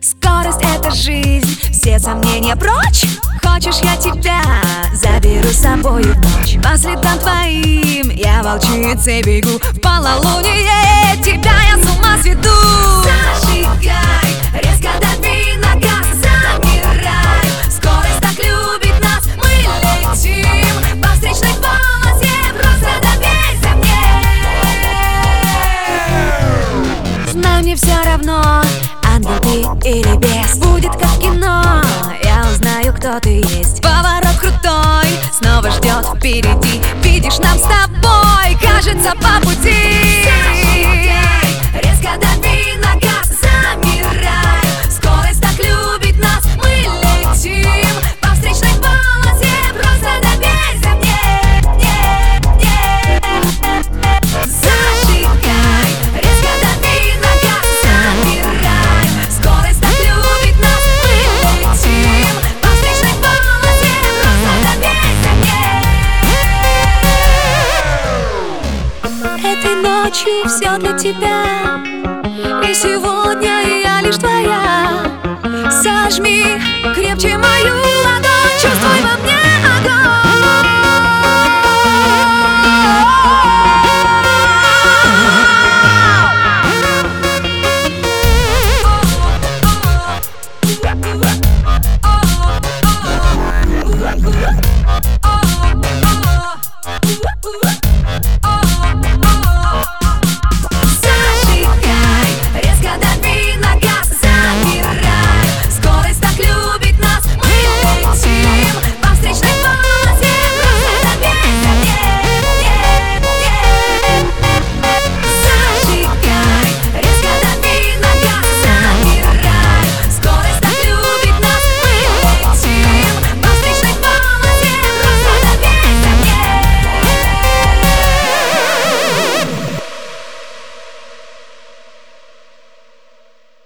Скорость — это жизнь, все сомнения прочь. Хочешь, я тебя заберу с собой ночь. По следам твоим я волчицей бегу. В полнолуние тебя я с ума сведу. Саша! Мне все равно, ангел ты или бес? Будет как кино, я узнаю, кто ты есть. Поворот крутой, снова ждет впереди. Видишь, нам с тобой, кажется, по пути Этой ночью все для тебя И сегодня я лишь твоя Сожми крепче мою ладонь Чувствуй во мне огонь.